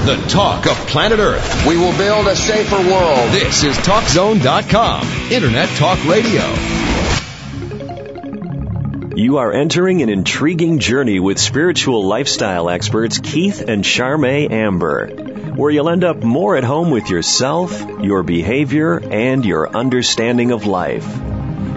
The talk of planet Earth. We will build a safer world. This is TalkZone.com, Internet Talk Radio. You are entering an intriguing journey with spiritual lifestyle experts Keith and Charme Amber, where you'll end up more at home with yourself, your behavior, and your understanding of life.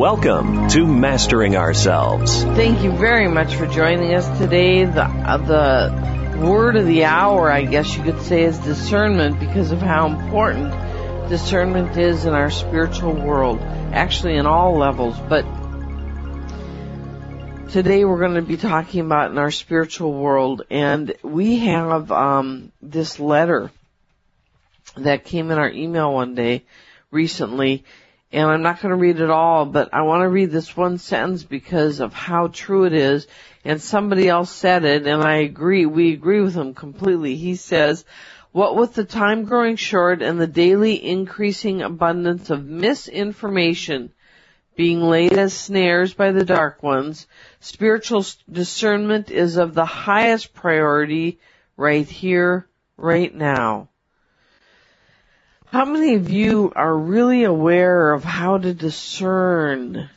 Welcome to Mastering Ourselves. Thank you very much for joining us today. The uh, the word of the hour, I guess you could say, is discernment because of how important discernment is in our spiritual world. Actually, in all levels, but today we're going to be talking about in our spiritual world, and we have um, this letter that came in our email one day recently and I'm not going to read it all, but I want to read this one sentence because of how true it is. And somebody else said it, and I agree. We agree with him completely. He says, what with the time growing short and the daily increasing abundance of misinformation being laid as snares by the dark ones, spiritual discernment is of the highest priority right here, right now. How many of you are really aware of how to discern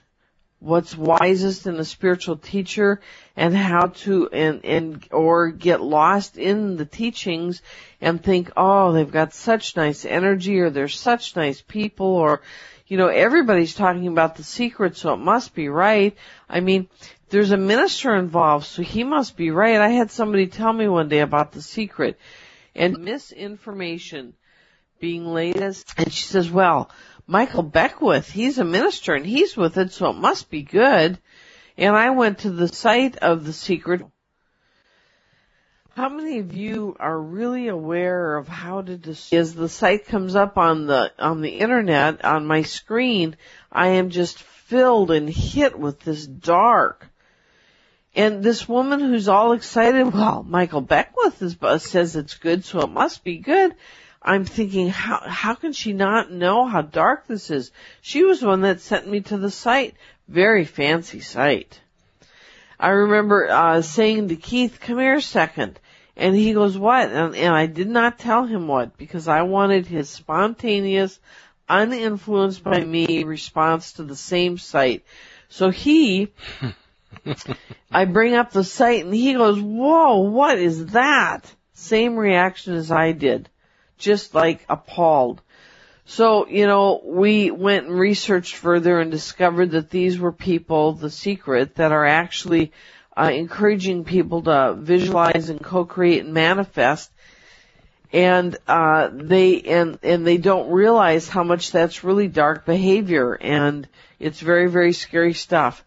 what's wisest in a spiritual teacher and how to and and or get lost in the teachings and think, "Oh, they've got such nice energy or they're such nice people or you know, everybody's talking about the secret, so it must be right. I mean, there's a minister involved, so he must be right. I had somebody tell me one day about the secret and misinformation being laid as, and she says, well, Michael Beckwith, he's a minister and he's with it, so it must be good. And I went to the site of The Secret. How many of you are really aware of how to dis- as the site comes up on the on the internet on my screen, I am just filled and hit with this dark. And this woman who's all excited, well, Michael Beckwith is, says it's good, so it must be good. I'm thinking, how, how can she not know how dark this is? She was the one that sent me to the site. Very fancy site. I remember, uh, saying to Keith, come here a second. And he goes, what? And, and I did not tell him what because I wanted his spontaneous, uninfluenced by me response to the same site. So he, I bring up the site and he goes, whoa, what is that? Same reaction as I did just like appalled. So, you know, we went and researched further and discovered that these were people, the secret, that are actually uh, encouraging people to visualize and co-create and manifest. And uh, they and and they don't realize how much that's really dark behavior, and it's very very scary stuff.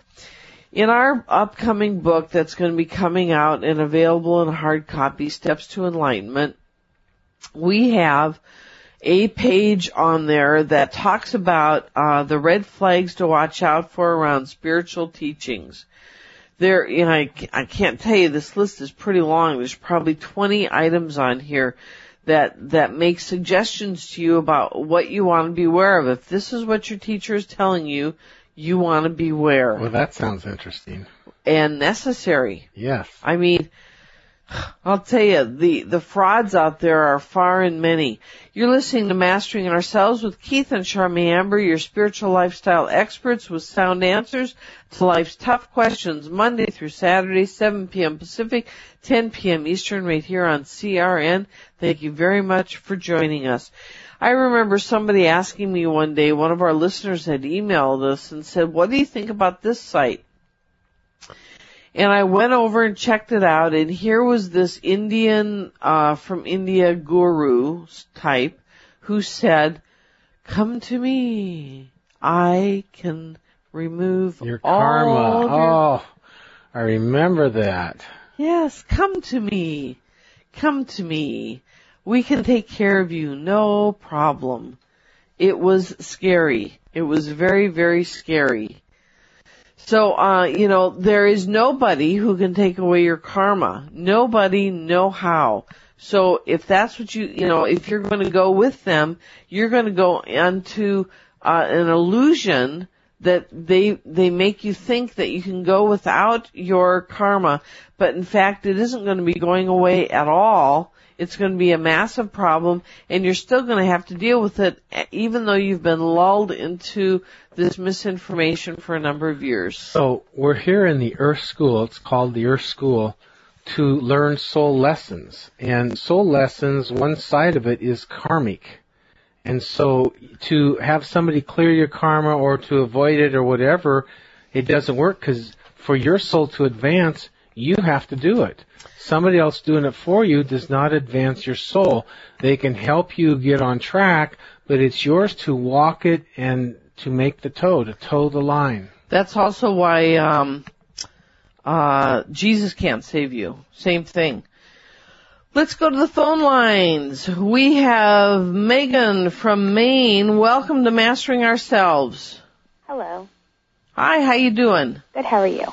In our upcoming book that's going to be coming out and available in hard copy, Steps to Enlightenment, we have a page on there that talks about uh, the red flags to watch out for around spiritual teachings. There, you know, I, I can't tell you this list is pretty long. There's probably 20 items on here that that make suggestions to you about what you want to be aware of. If this is what your teacher is telling you, you want to beware. Well, that sounds interesting and necessary. Yes. I mean, I'll tell you, the, the frauds out there are far and many. You're listening to Mastering Ourselves with Keith and Charmy Amber, your spiritual lifestyle experts with sound answers to life's tough questions, Monday through Saturday, 7 p.m. Pacific, 10 p.m. Eastern, right here on CRN. Thank you very much for joining us. I remember somebody asking me one day, one of our listeners had emailed us and said, what do you think about this site? And I went over and checked it out, and here was this Indian, uh, from India guru type who said, come to me. I can remove all your karma. Your... Oh, I remember that. Yes, come to me. Come to me. We can take care of you. No problem. it was scary. It was very, very scary. So, uh, you know, there is nobody who can take away your karma. Nobody know how. So if that's what you, you know, if you're going to go with them, you're going to go into uh, an illusion that they they make you think that you can go without your karma, but in fact it isn't going to be going away at all. It's going to be a massive problem and you're still going to have to deal with it even though you've been lulled into this misinformation for a number of years. So we're here in the Earth School. It's called the Earth School to learn soul lessons. And soul lessons, one side of it is karmic. And so to have somebody clear your karma or to avoid it or whatever, it doesn't work because for your soul to advance, you have to do it. Somebody else doing it for you does not advance your soul. They can help you get on track, but it's yours to walk it and to make the toe, to toe the line. That's also why um, uh, Jesus can't save you. Same thing. Let's go to the phone lines. We have Megan from Maine. Welcome to Mastering Ourselves. Hello. Hi, how you doing? Good. How are you?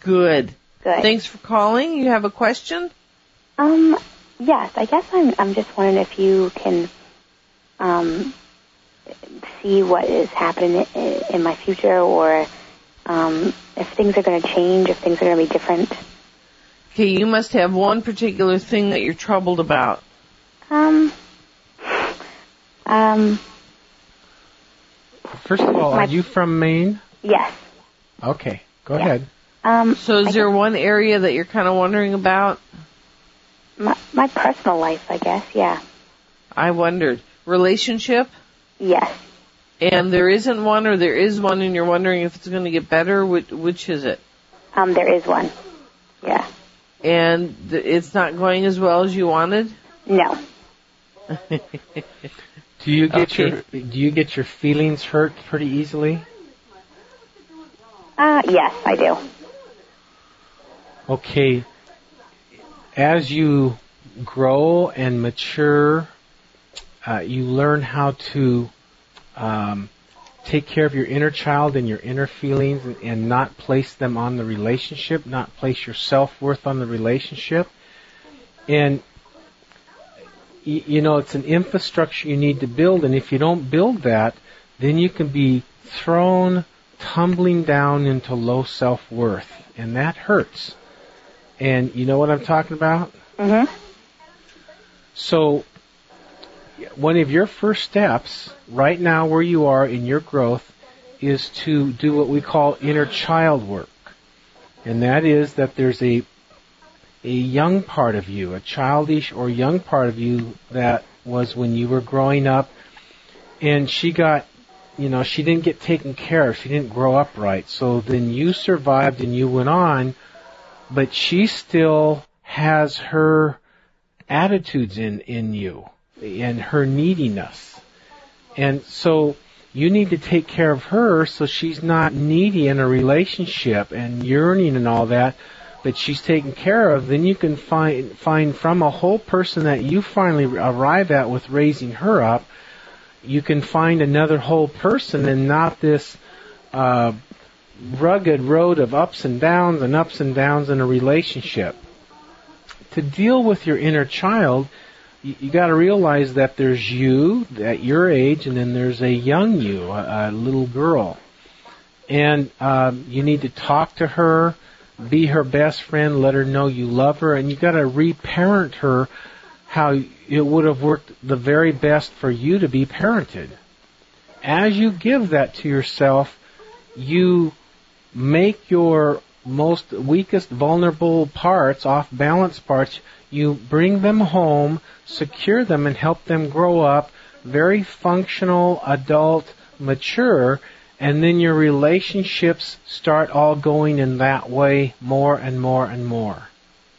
Good. Good. Thanks for calling. You have a question? Um, yes. I guess I'm. I'm just wondering if you can, um, see what is happening in, in my future, or um, if things are going to change, if things are going to be different. Okay, you must have one particular thing that you're troubled about. Um. Um. First of all, My- are you from Maine? Yes. Okay, go Yeah. ahead. Um. So is I there guess one area that you're kind of wondering about? my, my personal life? I guess. Yeah. I wondered. Relationship? Yes. And there isn't one or there is one and you're wondering if it's going to get better? Which, which is it? Um. There is one. Yeah. And th- it's not going as well as you wanted? No. Do you get Okay. your do you get your feelings hurt pretty easily? Uh. Yes, I do. Okay. As you grow and mature, uh, you learn how to um, take care of your inner child and your inner feelings and, and not place them on the relationship, not place your self worth on the relationship. And y- you know, it's an infrastructure you need to build, and if you don't build that, then you can be thrown tumbling down into low self worth, and that hurts. And you know what I'm talking about? Mhm. So, one of your first steps right now where you are in your growth is to do what we call inner child work. And that is that there's a a young part of you, a childish or young part of you that was when you were growing up and she got you know, she didn't get taken care of. She didn't grow up right. So then you survived and you went on, but she still has her attitudes in, in you and her neediness. And so you need to take care of her so she's not needy in a relationship and yearning and all that, but she's taken care of. Then you can find, find from a whole person that you finally arrive at with raising her up, you can find another whole person and not this, uh, rugged road of ups and downs and ups and downs in a relationship. To deal with your inner child, you, you got to realize that there's you at your age, and then there's a young you, a, a little girl, and um, you need to talk to her, be her best friend, let her know you love her, and you got to reparent her how it would have worked the very best for you to be parented. As you give that to yourself, you make your most weakest vulnerable parts, off balance parts, you bring them home, secure them and help them grow up very functional, adult, mature, and then your relationships start all going in that way more and more and more.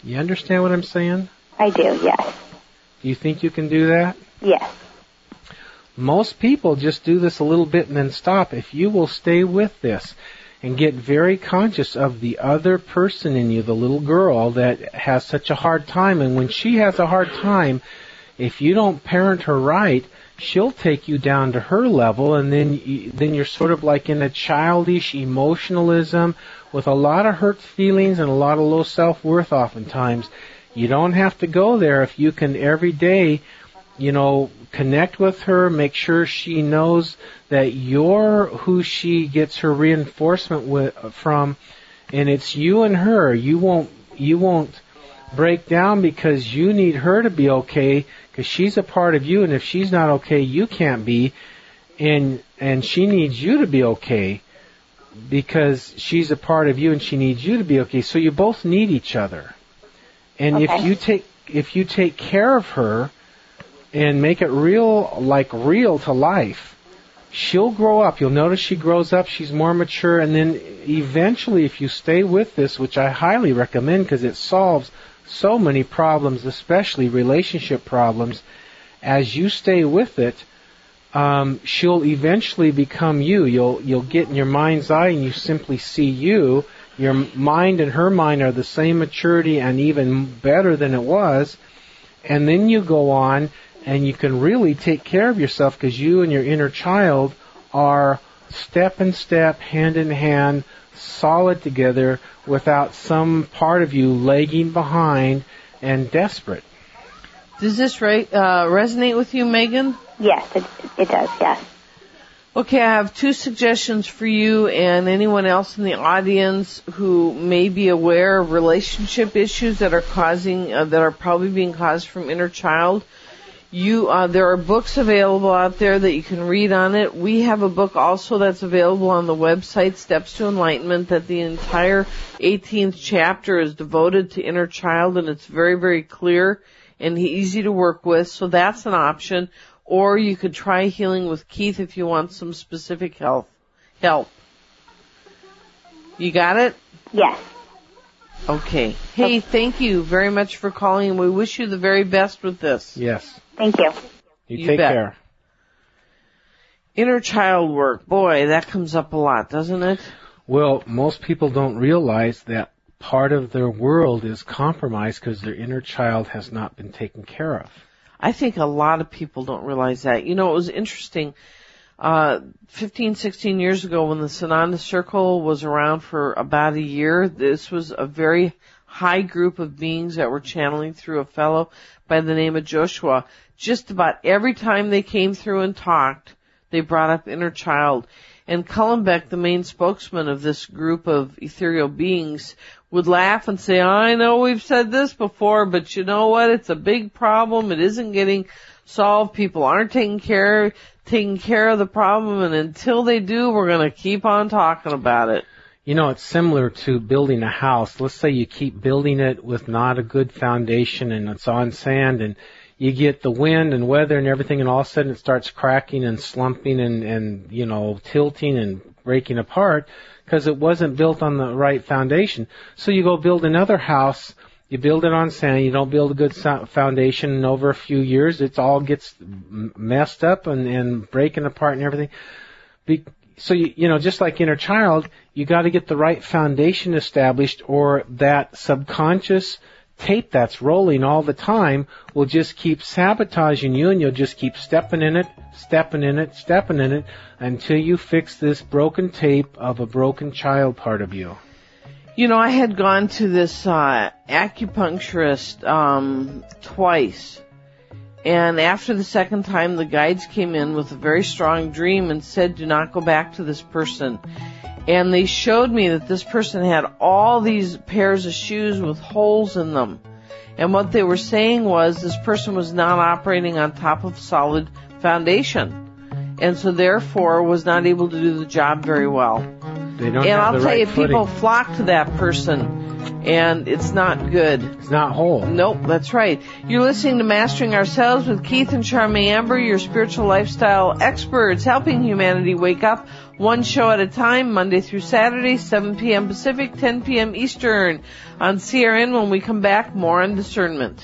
You understand what I'm saying? I do. Yes. Do you think you can do that? Yes. Most people just do this a little bit and then stop. If you will stay with this and get very conscious of the other person in you, the little girl that has such a hard time, and when she has a hard time, if you don't parent her right, she'll take you down to her level, and then you, then you're sort of like in a childish emotionalism with a lot of hurt feelings and a lot of low self worth. Oftentimes, you don't have to go there if you can every day, you know, connect with her, make sure she knows that you're who she gets her reinforcement with, from, and it's you and her. You won't you won't break down because you need her to be okay because she's a part of you and if she's not okay you can't be and and she needs you to be okay because she's a part of you and she needs you to be okay so you both need each other and Okay. if you take if you take care of her and make it real like real to life. She'll grow up. You'll notice she grows up. She's more mature. And then eventually if you stay with this which i highly recommend because it solves so many problems especially relationship problems as you stay with it um, she'll eventually become you. You'll you'll get in your mind's eye and you simply see you. Your mind and her mind are the same maturity and even better than it was. And then you go on and you can really take care of yourself because you and your inner child are step in step, hand in hand, solid together without some part of you lagging behind and desperate. Does this re- uh, resonate with you, Megan? Yes, it, it does. Yes. Okay, I have two suggestions for you and anyone else in the audience who may be aware of relationship issues that are causing, uh, that are probably being caused from inner child. You, uh, there are books available out there that you can read on it. We have a book also that's available on the website, Steps to Enlightenment, that the entire 18th chapter is devoted to inner child and it's very, very clear and easy to work with. So that's an option. Or you could try healing with Keith if you want some specific health help. You got it? Yes. Okay. Hey, thank you very much for calling and we wish you the very best with this. Yes. Thank you. You, You take bet. care. Inner child work. Boy, that comes up a lot, doesn't it? Well, most people don't realize that part of their world is compromised because their inner child has not been taken care of. I think a lot of people don't realize that. You know, it was interesting. Uh, 15, 16 years ago when the Sananda Circle was around for about a year, this was a very high group of beings that were channeling through a fellow by the name of Joshua. Just about every time they came through and talked, they brought up inner child. And Cullen Beck, the main spokesman of this group of ethereal beings, would laugh and say, I know we've said this before, but you know what? It's a big problem. It isn't getting solved. People aren't taking care, taking care of the problem. And until they do, we're going to keep on talking about it. You know, it's similar to building a house. Let's say you keep building it with not a good foundation and it's on sand and you get the wind and weather and everything and all of a sudden it starts cracking and slumping and, and you know, tilting and breaking apart because it wasn't built on the right foundation. So you go build another house, you build it on sand, you don't build a good foundation and over a few years it all gets messed up and, and breaking apart and everything. Be- so you, you know, just like inner child, you got to get the right foundation established, or that subconscious tape that's rolling all the time will just keep sabotaging you, and you'll just keep stepping in it, stepping in it, stepping in it, until you fix this broken tape of a broken child part of you. You know, I had gone to this uh, acupuncturist um, twice, and after the second time, the guides came in with a very strong dream and said, "Do not go back to this person." And they showed me that this person had all these pairs of shoes with holes in them. And what they were saying was this person was not operating on top of solid foundation. And so therefore was not able to do the job very well. They don't And I'll tell right you, footing. people flock to that person, and it's not good. it's not whole. Nope, that's right. You're listening to Mastering Ourselves with Keith and Charmaine Amber, your spiritual lifestyle experts, helping humanity wake up one show at a time, Monday through Saturday, 7 p.m. Pacific, 10 p.m. Eastern. On CRN, when we come back, more on discernment.